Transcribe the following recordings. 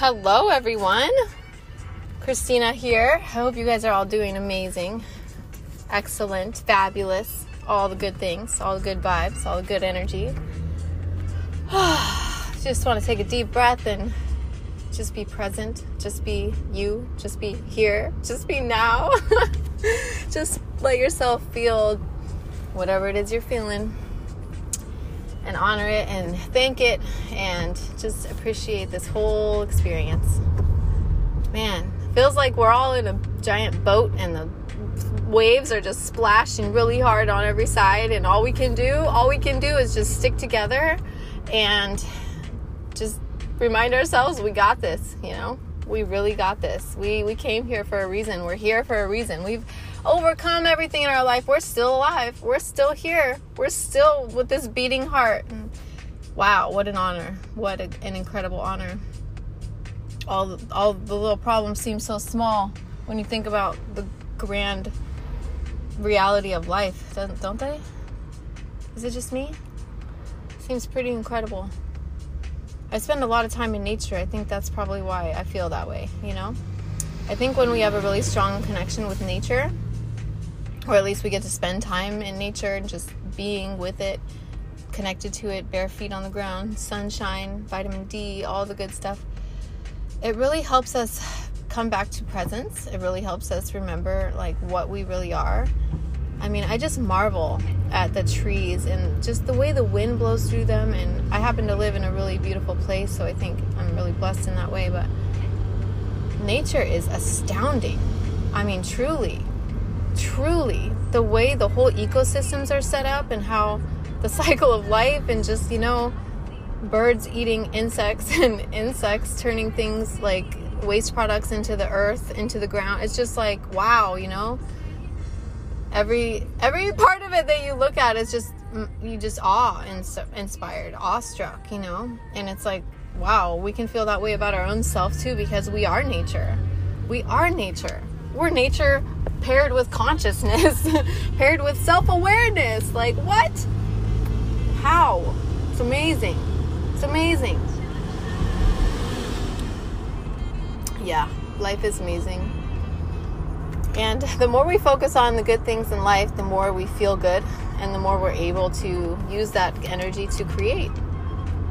Hello, everyone. Christina here. I hope you guys are all doing amazing, excellent, fabulous, all the good things, all the good vibes, all the good energy. just want to take a deep breath and just be present, just be you, just be here, just be now. just let yourself feel whatever it is you're feeling and honor it and thank it and just appreciate this whole experience. Man, feels like we're all in a giant boat and the waves are just splashing really hard on every side and all we can do, all we can do is just stick together and just remind ourselves we got this, you know? We really got this. We we came here for a reason. We're here for a reason. We've overcome everything in our life, we're still alive. We're still here. We're still with this beating heart. And wow, what an honor. What a, an incredible honor. All, all the little problems seem so small when you think about the grand reality of life, don't they? Is it just me? Seems pretty incredible. I spend a lot of time in nature. I think that's probably why I feel that way, you know? I think when we have a really strong connection with nature, or at least we get to spend time in nature and just being with it, connected to it, bare feet on the ground, sunshine, vitamin D, all the good stuff. It really helps us come back to presence. It really helps us remember like what we really are. I mean, I just marvel at the trees and just the way the wind blows through them and I happen to live in a really beautiful place, so I think I'm really blessed in that way, but nature is astounding. I mean, truly truly the way the whole ecosystems are set up and how the cycle of life and just, you know, birds eating insects and insects turning things like waste products into the earth, into the ground. It's just like, wow, you know? Every every part of it that you look at is just you just awe and inspired, awestruck, you know? And it's like, wow, we can feel that way about our own self too because we are nature. We are nature. We're nature paired with consciousness, paired with self awareness. Like, what? How? It's amazing. It's amazing. Yeah, life is amazing. And the more we focus on the good things in life, the more we feel good and the more we're able to use that energy to create.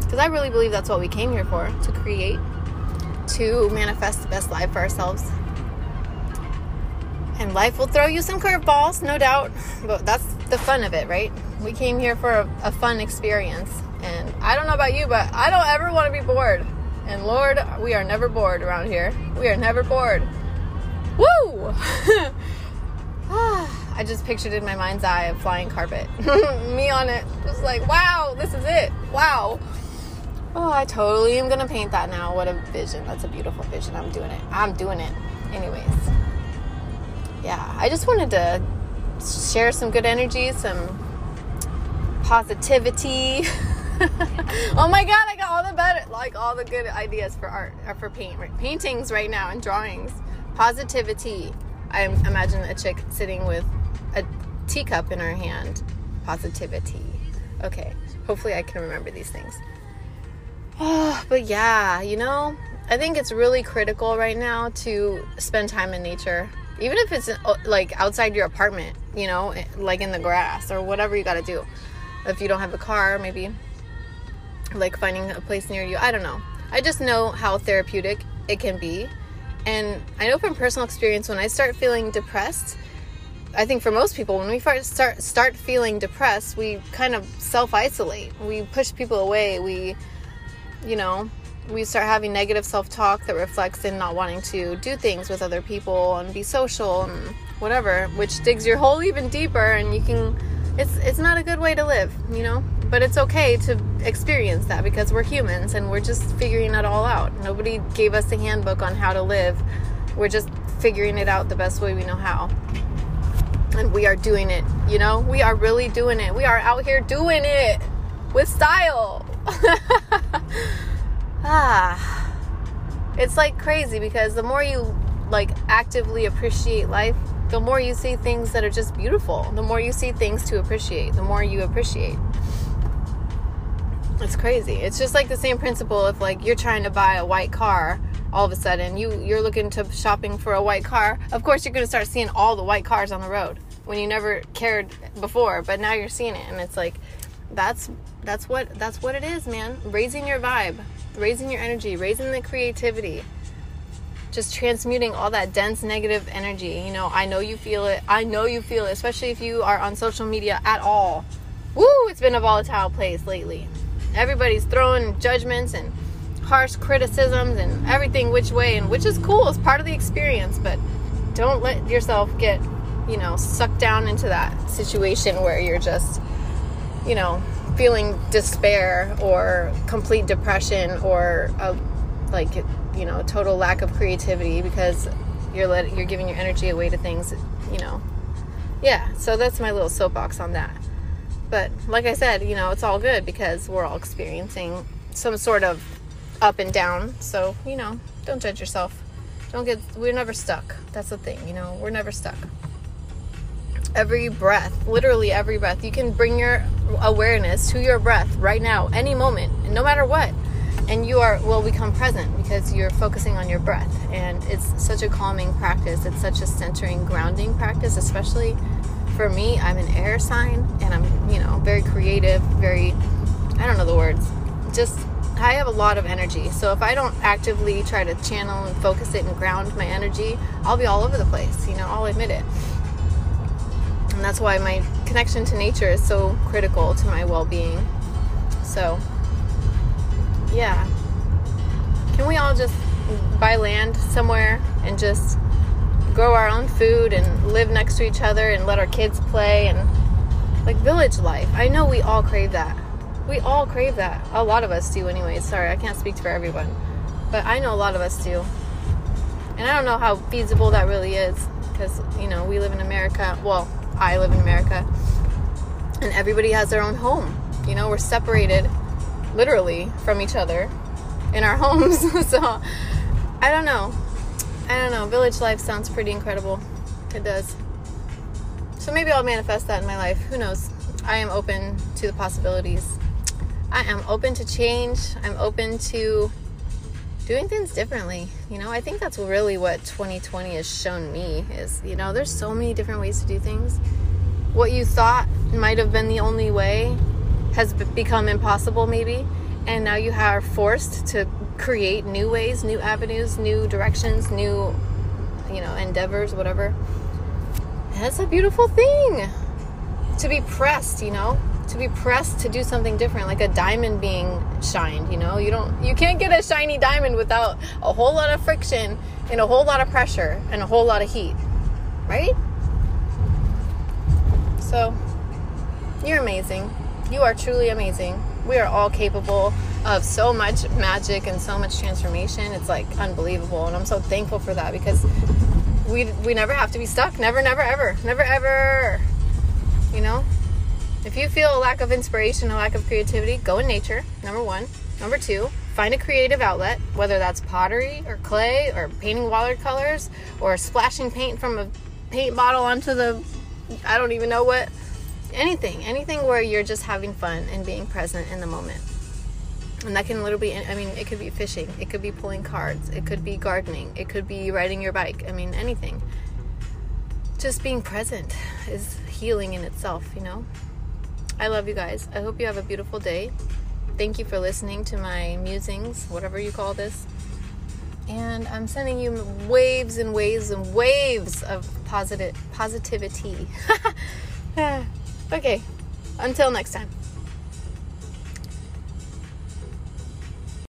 Because I really believe that's what we came here for to create, to manifest the best life for ourselves and life will throw you some curveballs, no doubt. But that's the fun of it, right? We came here for a, a fun experience. And I don't know about you, but I don't ever want to be bored. And Lord, we are never bored around here. We are never bored. Woo! Ah, I just pictured in my mind's eye a flying carpet. Me on it. Just like, wow, this is it. Wow. Oh, I totally am to paint that now. What a vision. That's a beautiful vision. I'm doing it. I'm doing it. Anyways yeah, I just wanted to share some good energy, some positivity. oh my god, I got all the better, like all the good ideas for art, or for paint, paintings right now and drawings. Positivity. I imagine a chick sitting with a teacup in her hand. Positivity. Okay, hopefully I can remember these things. Oh, but yeah, you know, I think it's really critical right now to spend time in nature even if it's uh, like outside your apartment, you know, eh, like in the grass or whatever you got to do. If you don't have a car, maybe like finding a place near you. I don't know. I just know how therapeutic it can be. And I know from personal experience when I start feeling depressed, I think for most people when we start start feeling depressed, we kind of self-isolate. We push people away. We you know, we start having negative self talk that reflects in not wanting to do things with other people and be social and whatever, which digs your hole even deeper. And you can, it's it's not a good way to live, you know. But it's okay to experience that because we're humans and we're just figuring it all out. Nobody gave us a handbook on how to live. We're just figuring it out the best way we know how. And we are doing it, you know? We are really doing it. We are out here doing it with style. ah, it's like crazy because the more you like actively appreciate life, the more you see things that are just beautiful. The more you see things to appreciate, the more you appreciate. It's crazy. It's just like the same principle if like you're trying to buy a white car all of a sudden. You you're looking to shopping for a white car. Of course you're going to start seeing all the white cars on the road when you never cared before but now you're seeing it and it's like that's that's what that's what it is man. Raising your vibe raising your energy raising the creativity just transmuting all that dense negative energy. You know i know you feel it. I know you feel it especially if you are on social media at all. Woo it's been a volatile place lately everybody's throwing judgments and harsh criticisms and everything which way and which is cool it's part of the experience but don't let yourself get you know sucked down into that situation where you're just you know feeling despair or complete depression or a, like you know total lack of creativity because you're let, you're giving your energy away to things you know. Yeah so that's my little soapbox on that but like i said you know it's all good because we're all experiencing some sort of up and down. So, you know, don't judge yourself. Don't get, we're never stuck. That's the thing, you know, we're never stuck. Every breath, literally every breath, you can bring your awareness to your breath right now, any moment, no matter what. And you are will become present because you're focusing on your breath. And it's such a calming practice. It's such a centering, grounding practice, especially for me. I'm an air sign and I'm, you know, very creative, very, I don't know the words, just I have a lot of energy. So if I don't actively try to channel and focus it and ground my energy, I'll be all over the place. You know, I'll admit it. And that's why my connection to nature is so critical to my well being. So, yeah. Can we all just buy land somewhere and just grow our own food and live next to each other and let our kids play and like village life? I know we all crave that we all crave that. A lot of us do, anyways. Sorry, I can't speak for everyone. But I know a lot of us do. And I don't know how feasible that really is because, you know, we live in America. Well, I live in America. And everybody has their own home. You know, we're separated literally from each other in our homes. so I don't know. I don't know. Village life sounds pretty incredible. It does. So maybe I'll manifest that in my life. Who knows? I am open to the possibilities. I am open to change. I'm open to doing things differently. You know, I think that's really what 2020 has shown me is, you know, there's so many different ways to do things. What you thought might have been the only way has become impossible maybe, and now you are forced to create new ways, new avenues, new directions, new you know, endeavors, whatever. That's a beautiful thing. To be pressed, you know, to be pressed to do something different like a diamond being shined you know? You don't you can't get a shiny diamond without a whole lot of friction and a whole lot of pressure and a whole lot of heat right? So you're amazing. You are truly amazing we are all capable of so much magic and so much transformation. It's like unbelievable and i'm so thankful for that because we we never have to be stuck. Never never ever. Never ever. You know? If you feel a lack of inspiration, a lack of creativity, go in nature, number one. Number two, find a creative outlet, whether that's pottery or clay or painting watercolors or splashing paint from a paint bottle onto the, I don't even know what, anything, anything where you're just having fun and being present in the moment. And that can literally be, I mean, it could be fishing, it could be pulling cards, it could be gardening, it could be riding your bike. I mean, anything. Just being present is healing in itself, you know? I love you guys. I hope you have a beautiful day. Thank you for listening to my musings, whatever you call this. And I'm sending you waves and waves and waves of positive positivity. okay. Until next time.